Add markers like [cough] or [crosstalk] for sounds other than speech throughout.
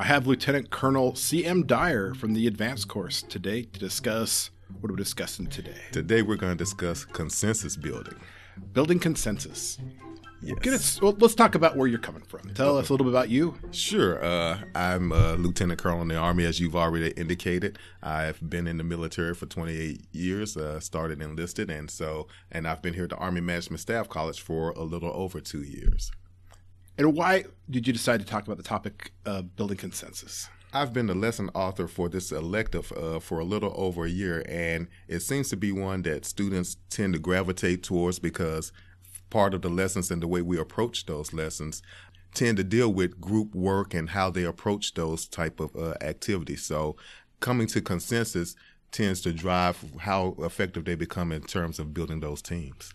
I have Lieutenant Colonel C.M. Dyer from the advanced course today to discuss what are we discussing today? Today we're going to discuss consensus building. Building consensus. Yes. Get us, well, let's talk about where you're coming from. Tell us a little bit about you. Sure. Uh, I'm a lieutenant colonel in the Army, as you've already indicated. I've been in the military for 28 years, uh, started enlisted, and so, and I've been here at the Army Management Staff College for a little over two years. And why did you decide to talk about the topic of building consensus? I've been the lesson author for this elective uh, for a little over a year, and it seems to be one that students tend to gravitate towards because part of the lessons and the way we approach those lessons tend to deal with group work and how they approach those type of uh, activities. So coming to consensus tends to drive how effective they become in terms of building those teams.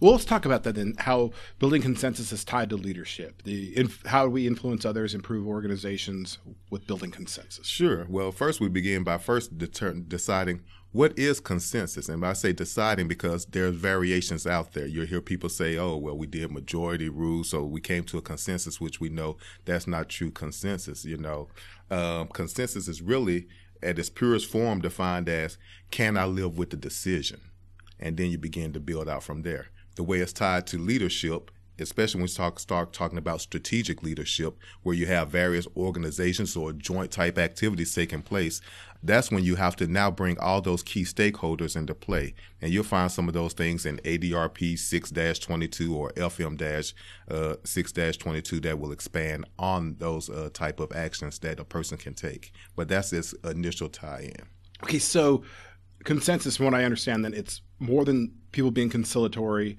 Well, let's talk about that then. How building consensus is tied to leadership. The inf- how we influence others, improve organizations with building consensus. Sure. Well, first we begin by first deter- deciding what is consensus? And I say deciding because there's variations out there. You'll hear people say, oh, well, we did majority rule, so we came to a consensus, which we know that's not true consensus. You know, um, consensus is really at its purest form defined as can I live with the decision? And then you begin to build out from there. The way it's tied to leadership especially when we talk, start talking about strategic leadership, where you have various organizations or joint type activities taking place, that's when you have to now bring all those key stakeholders into play. And you'll find some of those things in ADRP 6 22 or FM uh, 6 22 that will expand on those uh, type of actions that a person can take. But that's its initial tie in. Okay, so consensus, from what I understand, then it's more than people being conciliatory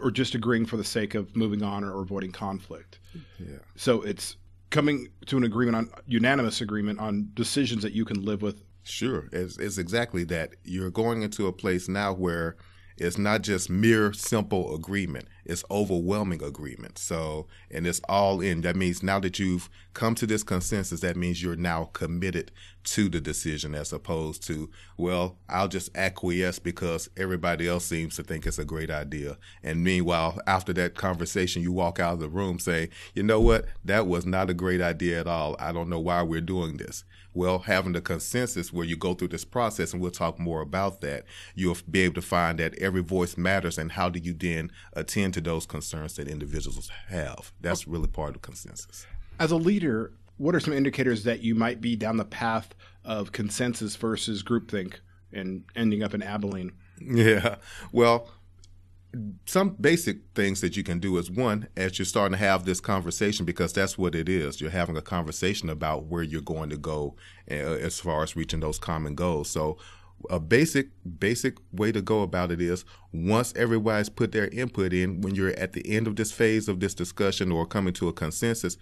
or just agreeing for the sake of moving on or avoiding conflict. Yeah. So it's coming to an agreement on unanimous agreement on decisions that you can live with. Sure, it's, it's exactly that. You're going into a place now where it's not just mere simple agreement. It's overwhelming agreement. So and it's all in. That means now that you've come to this consensus that means you're now committed to the decision as opposed to well i'll just acquiesce because everybody else seems to think it's a great idea. And meanwhile after that conversation you walk out of the room saying you know what? That was not a great idea at all. I don't know why we're doing this well, having the consensus where you go through this process, and we'll talk more about that, you'll be able to find that every voice matters, and how do you then attend to those concerns that individuals have? That's really part of consensus. As a leader, what are some indicators that you might be down the path of consensus versus groupthink and ending up in Abilene? [laughs] Yeah. Well, some basic things that you can do is one, as you're starting to have this conversation, because that's what it is. You're having a conversation about where you're going to go uh, as far as reaching those common goals. So, a basic basic way to go about it is once everybody's put their input in, when you're at the end of this phase of this discussion or coming to a consensus,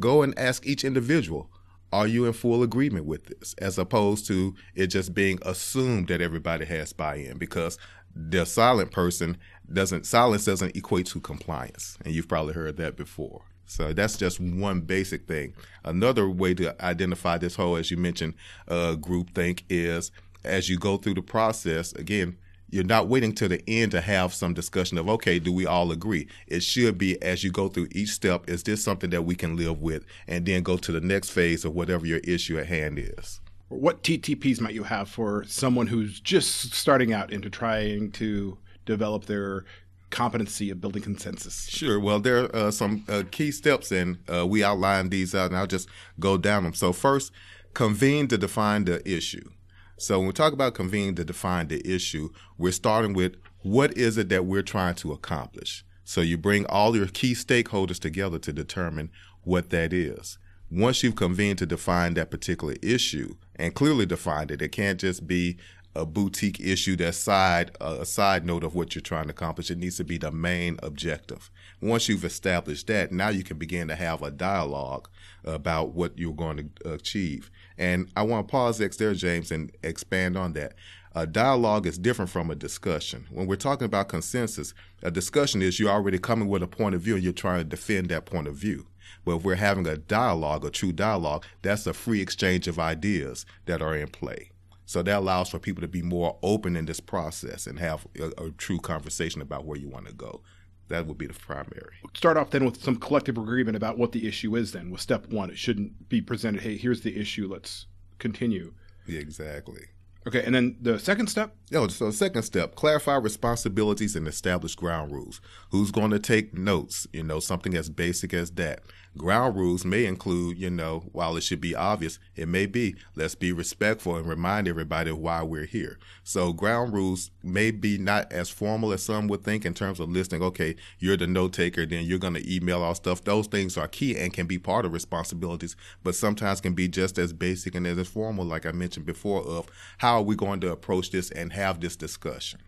go and ask each individual. Are you in full agreement with this? As opposed to it just being assumed that everybody has buy in because the silent person doesn't silence doesn't equate to compliance, and you've probably heard that before. So that's just one basic thing. Another way to identify this whole, as you mentioned, uh, group think is as you go through the process. Again, you're not waiting to the end to have some discussion of okay, do we all agree? It should be as you go through each step. Is this something that we can live with, and then go to the next phase of whatever your issue at hand is. What TTPs might you have for someone who's just starting out into trying to develop their competency of building consensus? Sure. Well, there are uh, some uh, key steps, and uh, we outline these out, and I'll just go down them. So, first, convene to define the issue. So, when we talk about convene to define the issue, we're starting with what is it that we're trying to accomplish. So, you bring all your key stakeholders together to determine what that is. Once you've convened to define that particular issue and clearly defined it, it can't just be a boutique issue that's side uh, a side note of what you're trying to accomplish. It needs to be the main objective. Once you've established that, now you can begin to have a dialogue about what you're going to achieve. And I want to pause X there, James, and expand on that. A dialogue is different from a discussion. When we're talking about consensus, a discussion is you're already coming with a point of view and you're trying to defend that point of view. But if we're having a dialogue, a true dialogue, that's a free exchange of ideas that are in play. So that allows for people to be more open in this process and have a, a true conversation about where you want to go. that would be the primary. Start off then with some collective agreement about what the issue is. Then with step one, it shouldn't be presented. Hey, here's the issue. Let's continue. Yeah, exactly. Okay, and then the second step? Oh, so the second step, clarify responsibilities and establish ground rules. Who's going to take notes? You know, something as basic as that. Ground rules may include, you know, while it should be obvious, it may be let's be respectful and remind everybody why we're here. So ground rules may be not as formal as some would think in terms of listing, okay, you're the note taker, then you're going to email all stuff. Those things are key and can be part of responsibilities, but sometimes can be just as basic and as formal, like I mentioned before, of how are we going to approach this and have this discussion.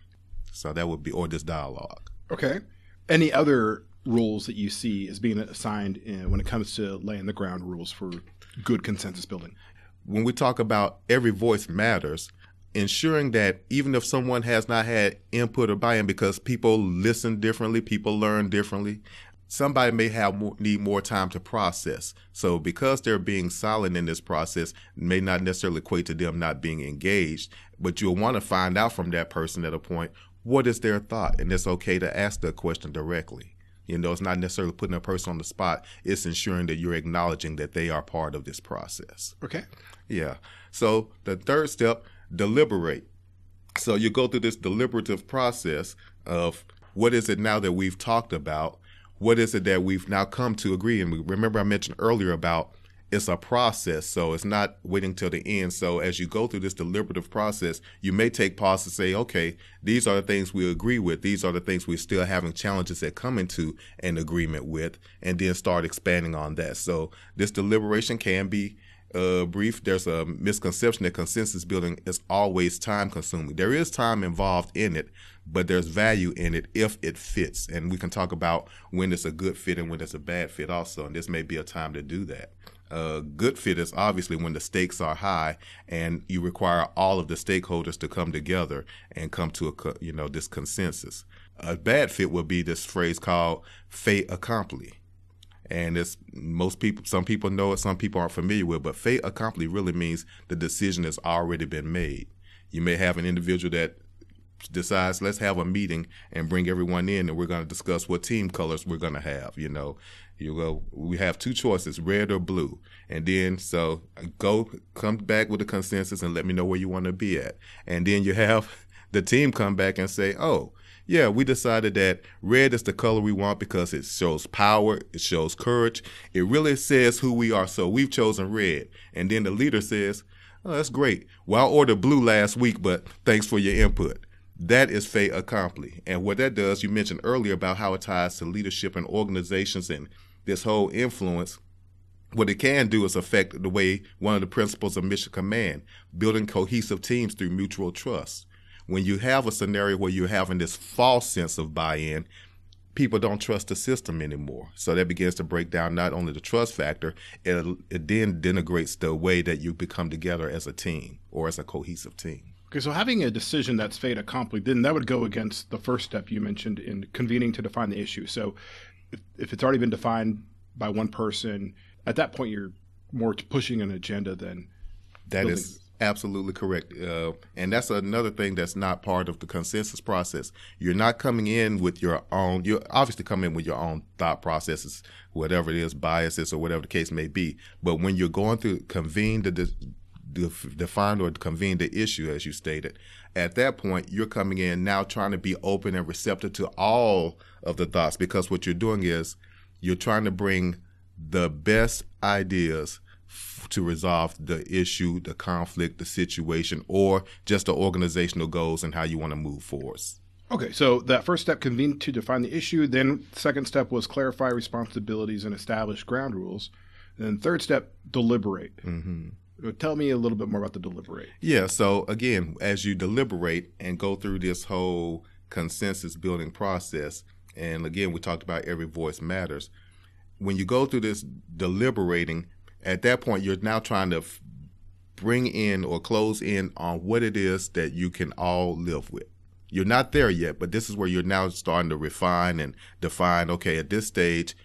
So that would be, or this dialogue. Okay. Any other roles that you see as being assigned in, when it comes to laying the ground rules for good consensus building? When we talk about every voice matters, ensuring that even if someone has not had input or buy-in because people listen differently, people learn differently, somebody may have more, need more time to process. So because they're being silent in this process may not necessarily equate to them not being engaged, but you'll want to find out from that person at a point what is their thought and it's okay to ask the question directly. You know, it's not necessarily putting a person on the spot. It's ensuring that you're acknowledging that they are part of this process. Okay. Yeah. So the third step, deliberate. So you go through this deliberative process of what is it now that we've talked about? What is it that we've now come to agree? And remember, I mentioned earlier about it's a process, so it's not waiting till the end. So as you go through this deliberative process, you may take pause to say, okay, these are the things we agree with. These are the things we're still having challenges that come into an agreement with, and then start expanding on that. So this deliberation can be uh, brief. There's a misconception that consensus building is always time consuming. There is time involved in it, but there's value in it if it fits. And we can talk about when it's a good fit and when it's a bad fit also. And this may be a time to do that. A good fit is obviously when the stakes are high and you require all of the stakeholders to come together and come to a you know this consensus. A bad fit would be this phrase called fait accompli. And it's most people, some people know it, some people aren't familiar with, but fait accompli really means the decision has already been made. You may have an individual that decides let's have a meeting and bring everyone in and we're going to discuss what team colors we're going to have you know you go we have two choices red or blue and then so go come back with a consensus and let me know where you want to be at and then you have [laughs] the team come back and say oh yeah, we decided that red is the color we want because it shows power, it shows courage, it really says who we are. So we've chosen red. And then the leader says, Oh, that's great. Well, I ordered blue last week, but thanks for your input. That is fait accompli. And what that does, you mentioned earlier about how it ties to leadership and organizations and this whole influence. What it can do is affect the way one of the principles of mission command, building cohesive teams through mutual trust. When you have a scenario where you're having this false sense of buy-in, people don't trust the system anymore. So that begins to break down not only the trust factor, it, it then denigrates the way that you become together as a team or as a cohesive team. Okay, so having a decision that's fait accompli, then that would go against the first step you mentioned in convening to define the issue. So if, if it's already been defined by one person, at that point you're more pushing an agenda than that building. is absolutely correct. Uh, and that's another thing that's not part of the consensus process. You're not coming in with your own, you obviously come in with your own thought processes, whatever it is, biases or whatever the case may be. But when you're going to convene the, define or convene the issue, as you stated. At that point, you're coming in now trying to be open and receptive to all of the thoughts because what you're doing is you're trying to bring the best ideas f- to resolve the issue, the conflict, the situation, or just the organizational goals and how you want to move forward. Okay, so that first step convened to define the issue. Then second step was clarify responsibilities and establish ground rules. And then third step, deliberate. Mm-hmm. Tell me a little bit more about the deliberate. Yeah. So again, as you deliberate and go through this whole consensus building process, and again, we talked about every voice matters. When you go through this deliberating, at that point, you're now trying to f- bring in or close in on what it is that you can all live with. You're not there yet, but this is where you're now starting to refine and define. Okay, at this stage,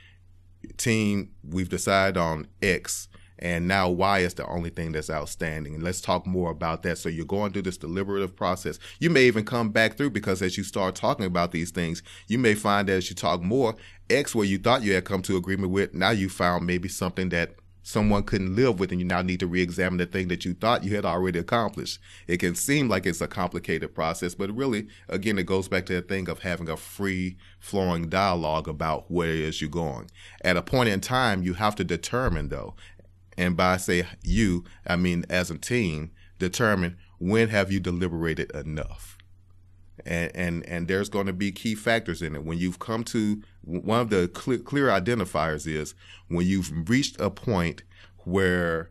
team, we've decided on X and now Y is the only thing that's outstanding. And let's talk more about that. So you're going through this deliberative process. You may even come back through because as you start talking about these things, you may find that as you talk more, X where you thought you had come to agreement with, now you found maybe something that someone couldn't live with and you now need to re-examine the thing that you thought you had already accomplished. It can seem like it's a complicated process, but really, again, it goes back to the thing of having a free flowing dialogue about where it is you're going. At a point in time, you have to determine though, and by say you, I mean as a team, determine when have you deliberated enough. And, and and there's going to be key factors in it. When you've come to one of the clear, clear identifiers is when you've reached a point where,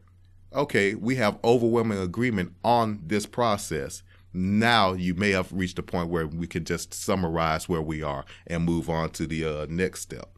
okay, we have overwhelming agreement on this process. Now you may have reached a point where we can just summarize where we are and move on to the uh, next step.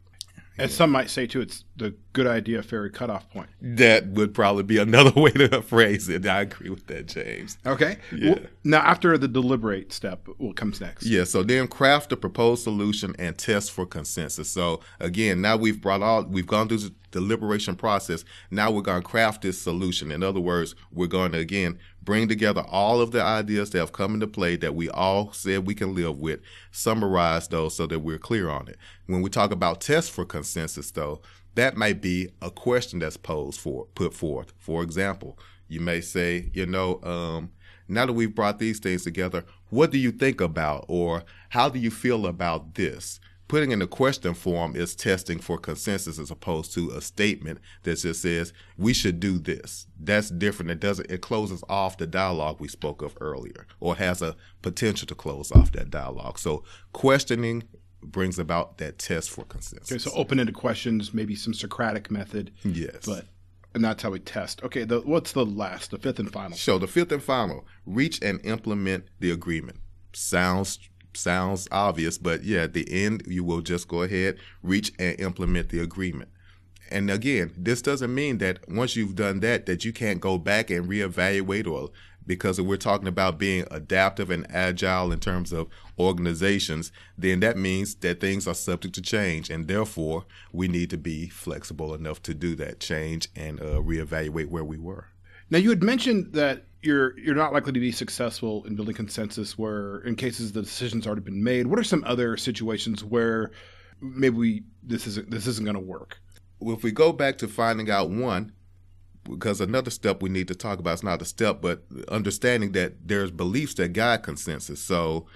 As some might say too, it's the good idea fairy cutoff point. That would probably be another [laughs] way to phrase it. I agree with that, James. Okay. Yeah. Well, now, after the deliberate step, what comes next? Yeah, so then craft a proposed solution and test for consensus. So again, now we've brought all we've gone through the deliberation process. Now we're going to craft this solution. In other words, we're going to again bring together all of the ideas that have come into play that we all said we can live with, summarize those so that we're clear on it. When we talk about tests for consensus though, that might be a question that's posed for put forth. For example, you may say, you know, um, now that we've brought these things together, what do you think about or how do you feel about this? Putting in the question form is testing for consensus as opposed to a statement that just says we should do this. That's different. It doesn't it closes off the dialogue we spoke of earlier or has a potential to close off that dialogue. So questioning brings about that test for consensus. Okay, so open-ended questions, maybe some Socratic method. Yes. But and that's how we test. Okay, the, what's the last, the fifth and final? So the fifth and final, reach and implement the agreement. Sounds sounds obvious, but yeah, at the end you will just go ahead, reach and implement the agreement. And again, this doesn't mean that once you've done that that you can't go back and reevaluate or because we're talking about being adaptive and agile in terms of organizations, then that means that things are subject to change, and therefore we need to be flexible enough to do that change and uh, reevaluate where we were. Now, you had mentioned that you're you're not likely to be successful in building consensus where, in cases the decision's already been made. What are some other situations where maybe we, this isn't this isn't going to work? If we go back to finding out one, because another step we need to talk about is not a step, but understanding that there's beliefs that guide consensus. So,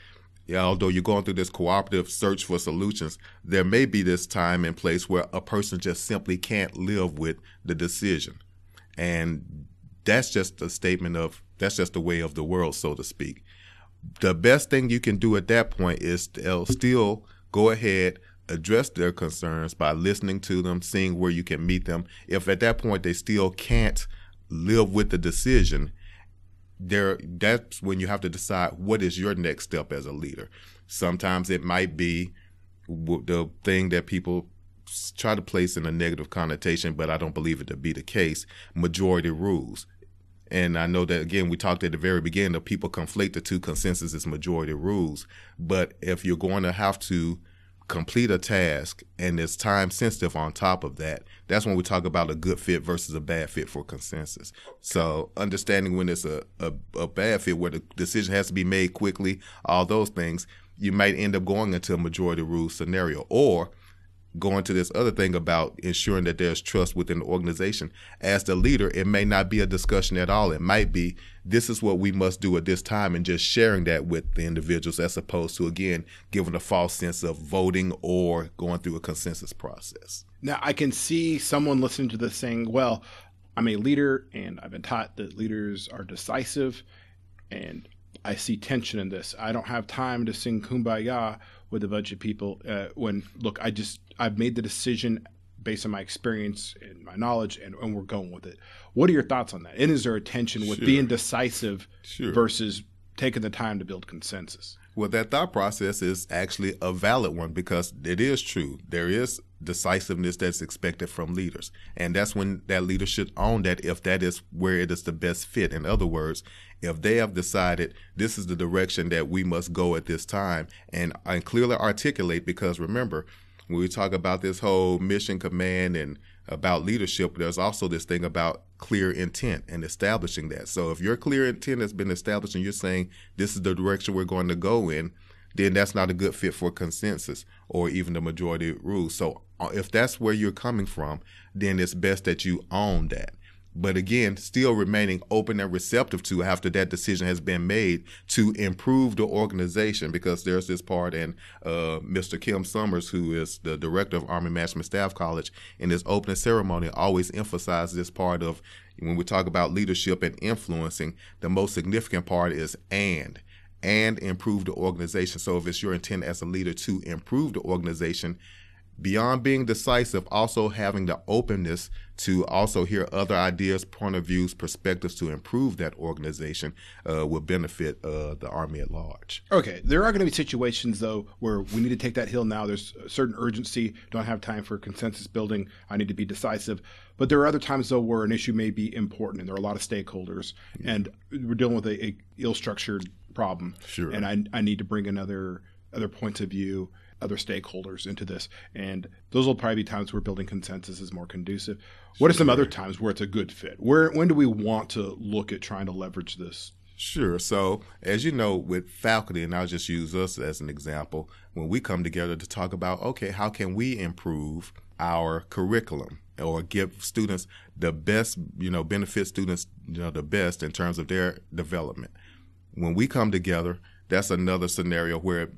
yeah, although you're going through this cooperative search for solutions, there may be this time and place where a person just simply can't live with the decision. And that's just a statement of that's just the way of the world, so to speak. The best thing you can do at that point is to uh, still go ahead, address their concerns by listening to them, seeing where you can meet them. If at that point they still can't live with the decision, there that's when you have to decide what is your next step as a leader. Sometimes it might be the thing that people try to place in a negative connotation, but I don't believe it to be the case. Majority rules. And I know that again, we talked at the very beginning that people conflate the two consensus as majority rules. But if you're going to have to complete a task and it's time sensitive on top of that, that's when we talk about a good fit versus a bad fit for consensus. So understanding when it's a, a, a bad fit where the decision has to be made quickly, all those things, you might end up going into a majority rule scenario. Or going to this other thing about ensuring that there's trust within the organization. As the leader, it may not be a discussion at all. It might be this is what we must do at this time and just sharing that with the individuals as opposed to, again, giving a false sense of voting or going through a consensus process. Now, I can see someone listening to this saying, well, I'm a leader and I've been taught that leaders are decisive and I see tension in this. I don't have time to sing kumbaya with a bunch of people uh, when look i just i've made the decision based on my experience and my knowledge and, and we're going with it what are your thoughts on that and is there a tension with Sure. being decisive Sure. versus taking the time to build consensus Well, that thought process is actually a valid one because it is true. There is decisiveness that's expected from leaders. And that's when that leader should own that if that is where it is the best fit. In other words, if they have decided this is the direction that we must go at this time and, and clearly articulate, because remember, when we talk about this whole mission command and about leadership, there's also this thing about clear intent and establishing that. So if your clear intent has been established and you're saying this is the direction we're going to go in, then that's not a good fit for consensus or even the majority rule. So uh, if that's where you're coming from, then it's best that you own that but again, still remaining open and receptive to after that decision has been made to improve the organization. Because there's this part, and uh, Mr. Kim Summers, who is the director of Army Management Staff College, in his opening ceremony, always emphasizes this part of when we talk about leadership and influencing, the most significant part is and and improve the organization. So if it's your intent as a leader to improve the organization, beyond being decisive, also having the openness to also hear other ideas, point of views, perspectives to improve that organization uh, will benefit uh, the Army at large. Okay, there are going to be situations though where we need to take that hill now. There's a certain urgency. Don't have time for consensus building. I need to be decisive. But there are other times though where an issue may be important and there are a lot of stakeholders, and we're dealing with a, a ill-structured problem. Sure. And I, I need to bring another other points of view other stakeholders into this. And those will probably be times where building consensus is more conducive. What are some other times where it's a good fit? Where when do we want to look at trying to leverage this? Sure. So, as you know, with faculty, and I'll just use us as an example, when we come together to talk about, okay, how can we improve our curriculum or give students the best, you know, benefit students, you know, the best in terms of their development. When we come together, that's another scenario where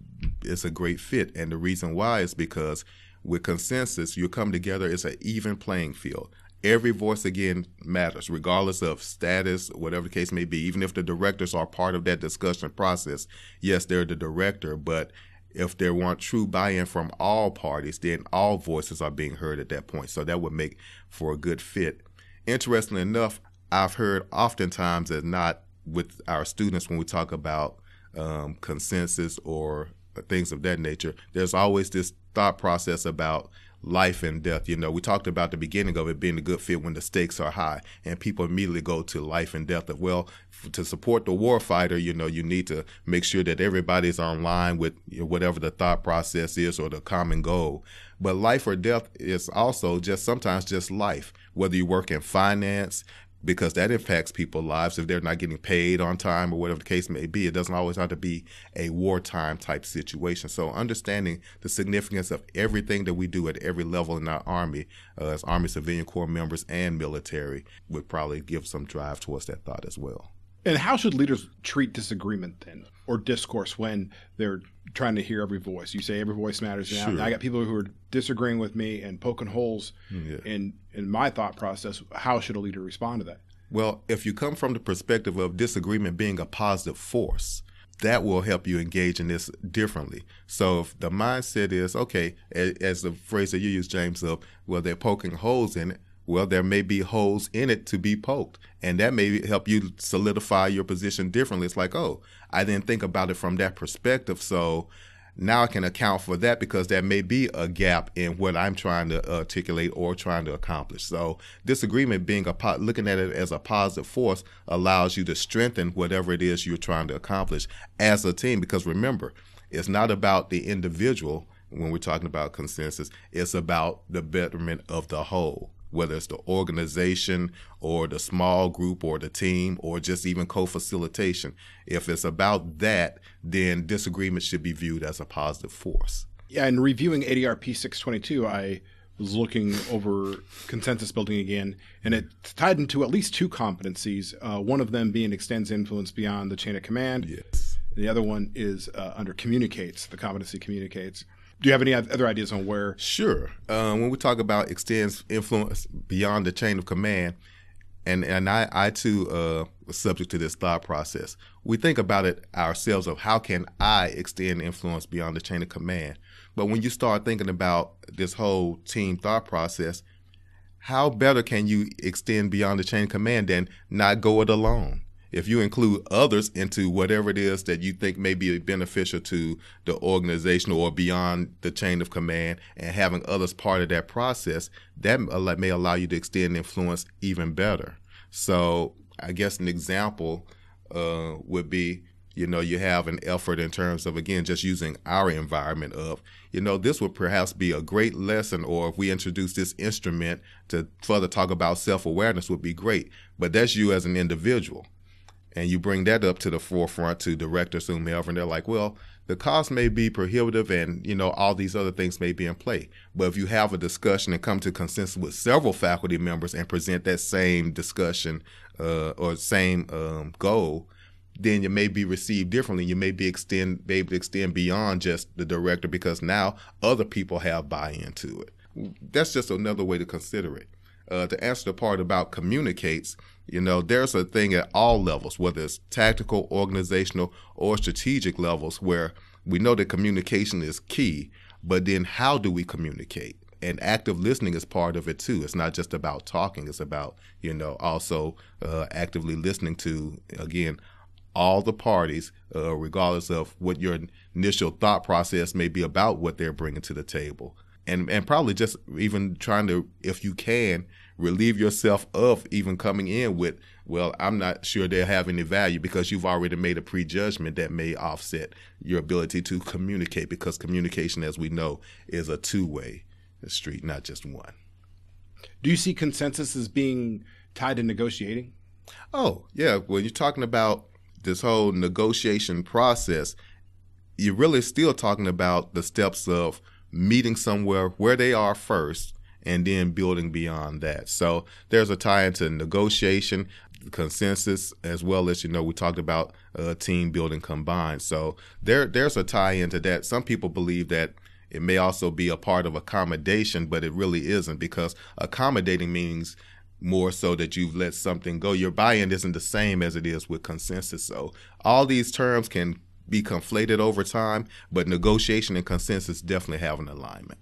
it's a great fit. And the reason why is because with consensus, you come together, it's an even playing field. Every voice again matters, regardless of status, whatever the case may be. Even if the directors are part of that discussion process, yes, they're the director, but if there weren't true buy-in from all parties, then all voices are being heard at that point. So that would make for a good fit. Interestingly enough, I've heard oftentimes that not with our students when we talk about um, consensus or things of that nature, there's always this thought process about life and death. You know, we talked about the beginning of it being a good fit when the stakes are high, and people immediately go to life and death. Of well, to support the warfighter, you know, you need to make sure that everybody's online with you know, whatever the thought process is or the common goal. But life or death is also just sometimes just life. Whether you work in finance, because that impacts people's lives if they're not getting paid on time or whatever the case may be. It doesn't always have to be a wartime type situation. So understanding the significance of everything that we do at every level in our Army, uh, as Army Civilian Corps members and military, would probably give some drive towards that thought as well. And how should leaders treat disagreement then, or discourse when they're trying to hear every voice? You say every voice matters. Sure. Now I got people who are disagreeing with me and poking holes mm, yeah. in in my thought process. How should a leader respond to that? Well, if you come from the perspective of disagreement being a positive force, that will help you engage in this differently. So if the mindset is okay, as the phrase that you use, James, of well, they're poking holes in it well, there may be holes in it to be poked, and that may help you solidify your position differently. It's like, oh, I didn't think about it from that perspective, so now I can account for that because there may be a gap in what I'm trying to articulate or trying to accomplish. So disagreement being a looking at it as a positive force allows you to strengthen whatever it is you're trying to accomplish as a team. Because remember, it's not about the individual when we're talking about consensus. It's about the betterment of the whole whether it's the organization or the small group or the team or just even co-facilitation. If it's about that, then disagreement should be viewed as a positive force. Yeah, and reviewing ADRP 622, I was looking over consensus building again, and it's tied into at least two competencies. Uh, one of them being extends influence beyond the chain of command. Yes. The other one is uh, under communicates. The competency communicates. Do you have any other ideas on where? Sure. Um, when we talk about extends influence beyond the chain of command, and and I I too uh, was subject to this thought process. We think about it ourselves of how can I extend influence beyond the chain of command. But when you start thinking about this whole team thought process, how better can you extend beyond the chain of command than not go it alone? If you include others into whatever it is that you think may be beneficial to the organization or beyond the chain of command and having others part of that process, that may allow you to extend influence even better. So I guess an example uh, would be you know, you have an effort in terms of, again, just using our environment of, you know, this would perhaps be a great lesson, or if we introduce this instrument to further talk about self awareness, would be great. But that's you as an individual. And you bring that up to the forefront to directors, whomever, and they're like, well, the cost may be prohibitive and, you know, all these other things may be in play. But if you have a discussion and come to consensus with several faculty members and present that same discussion uh, or same um, goal, then you may be received differently. You may be extend be able to extend beyond just the director because now other people have buy-in to it. That's just another way to consider it. Uh, to answer the part about communicates, you know, there's a thing at all levels, whether it's tactical, organizational, or strategic levels, where we know that communication is key. But then, how do we communicate? and active listening is part of it too. It's not just about talking; it's about you know also uh, actively listening to again all the parties, uh, regardless of what your initial thought process may be about what they're bringing to the table. And, and probably just even trying to, if you can, relieve yourself of even coming in with, well, I'm not sure they'll have any value because you've already made a prejudgment that may offset your ability to communicate because communication, as we know, is a two way street, not just one. Do you see consensus as being tied to negotiating? Oh, yeah. When you're talking about this whole negotiation process, you're really still talking about the steps of meeting somewhere where they are first and then building beyond that. So there's a tie into negotiation, consensus, as well as you know we talked about uh, team building combined. So there there's a tie into that. Some people believe that it may also be a part of accommodation, but it really isn't because accommodating means more so that you've let something go. Your buy-in isn't the same as it is with consensus. So all these terms can be conflated over time, but negotiation and consensus definitely have an alignment.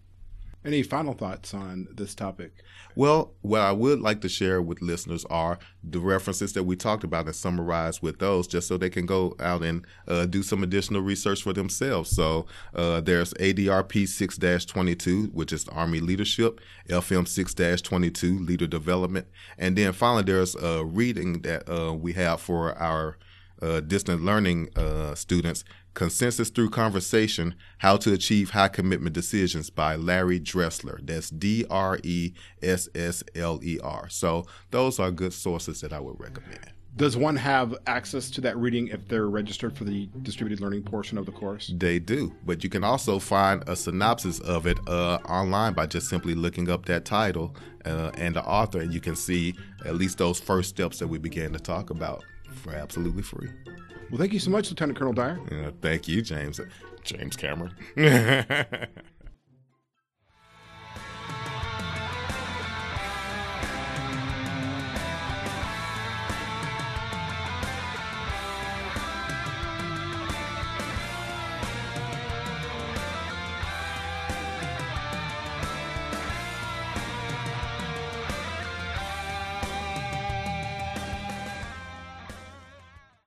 Any final thoughts on this topic? Well, what I would like to share with listeners are the references that we talked about and summarize with those just so they can go out and uh, do some additional research for themselves. So uh, there's ADRP 6 22, which is Army Leadership, FM 6 22, Leader Development. And then finally, there's a reading that uh, we have for our uh, distant learning uh, students Consensus Through Conversation How to Achieve High Commitment Decisions by Larry Dressler. That's D R E S S L E R. So those are good sources that I would recommend. Does one have access to that reading if they're registered for the distributed learning portion of the course? They do, but you can also find a synopsis of it uh, online by just simply looking up that title uh, and the author, and you can see at least those first steps that we began to talk about for absolutely free. Well, thank you so much, Lieutenant Colonel Dyer. Uh, thank you, James. James Cameron. [laughs]